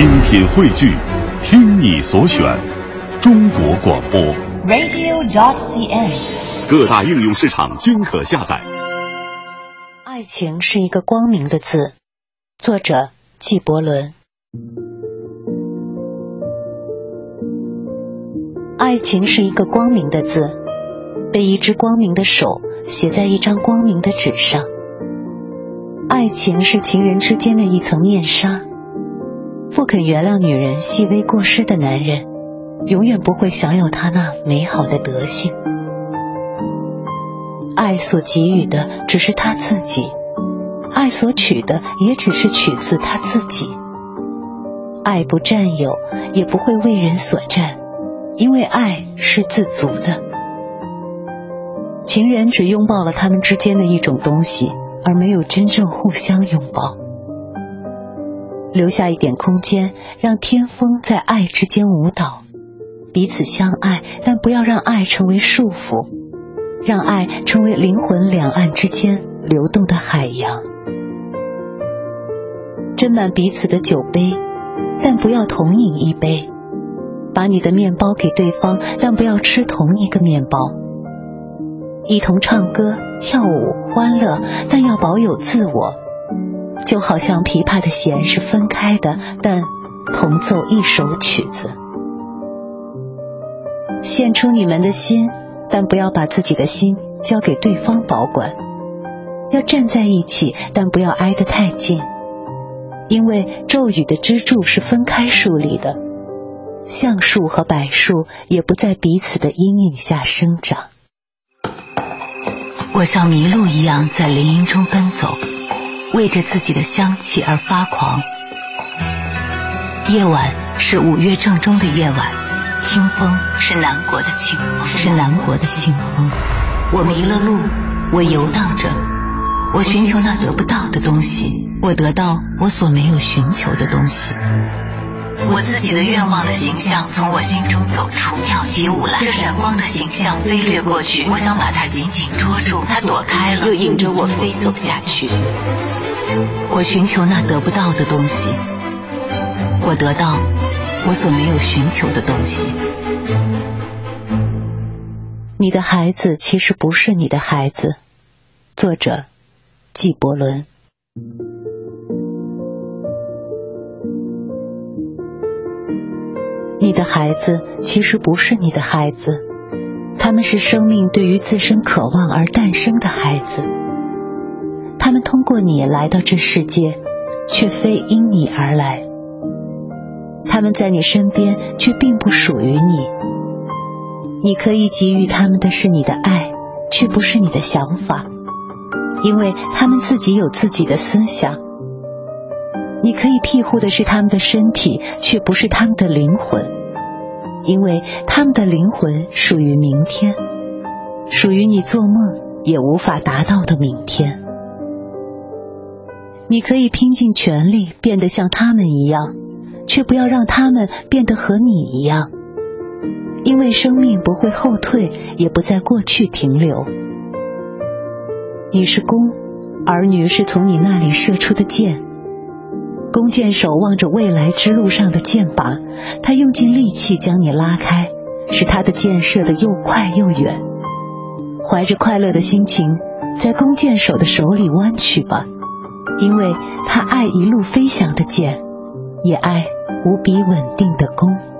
精品汇聚，听你所选，中国广播。radio.dot.cn，。各大应用市场均可下载。爱情是一个光明的字，作者纪伯伦。爱情是一个光明的字，被一只光明的手写在一张光明的纸上。爱情是情人之间的一层面纱，不肯原谅女人细微过失的男人，永远不会享有她那美好的德性。爱所给予的只是他自己，爱所取的也只是取自他自己。爱不占有，也不会为人所占，因为爱是自足的。情人只拥抱了他们之间的一种东西，而没有真正互相拥抱。留下一点空间，让天风在爱之间舞蹈，彼此相爱，但不要让爱成为束缚。让爱成为灵魂两岸之间流动的海洋，斟满彼此的酒杯，但不要同饮一杯；把你的面包给对方，但不要吃同一个面包。一同唱歌、跳舞、欢乐，但要保有自我。就好像琵琶的弦是分开的，但同奏一首曲子。献出你们的心。但不要把自己的心交给对方保管，要站在一起，但不要挨得太近，因为咒语的支柱是分开树立的，橡树和柏树也不在彼此的阴影下生长。我像麋鹿一样在林荫中奔走，为着自己的香气而发狂。夜晚是五月正中的夜晚。清风是南国的清风，是南国的清风。我迷了路，我游荡着，我寻求那得不到的东西，我得到我所没有寻求的东西。我自己的愿望的形象从我心中走出，跳起舞来。这闪光的形象飞掠过去，我想把它紧紧捉住，它躲开了，又引着我飞走下去。我寻求那得不到的东西，我得到。我所没有寻求的东西。你的孩子其实不是你的孩子。作者：纪伯伦。你的孩子其实不是你的孩子，他们是生命对于自身渴望而诞生的孩子。他们通过你来到这世界，却非因你而来。他们在你身边，却并不属于你。你可以给予他们的是你的爱，却不是你的想法，因为他们自己有自己的思想。你可以庇护的是他们的身体，却不是他们的灵魂，因为他们的灵魂属于明天，属于你做梦也无法达到的明天。你可以拼尽全力变得像他们一样。却不要让他们变得和你一样，因为生命不会后退，也不在过去停留。你是弓，儿女是从你那里射出的箭。弓箭手望着未来之路上的箭靶，他用尽力气将你拉开，使他的箭射得又快又远。怀着快乐的心情，在弓箭手的手里弯曲吧，因为他爱一路飞翔的箭，也爱。无比稳定的弓。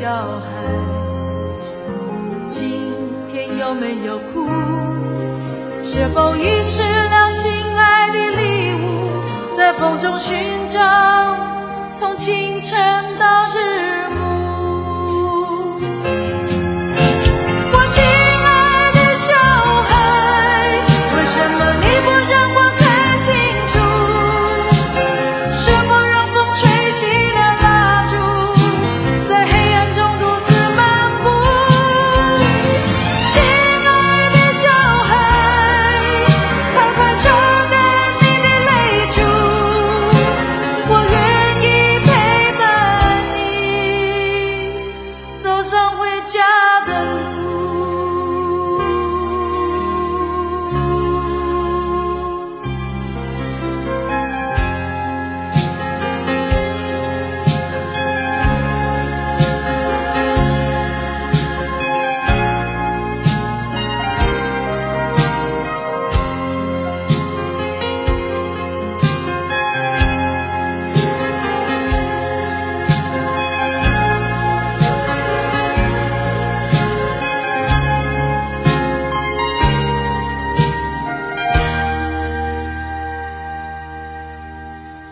小孩，今天有没有哭？是否遗失了心爱的礼物，在风中寻找，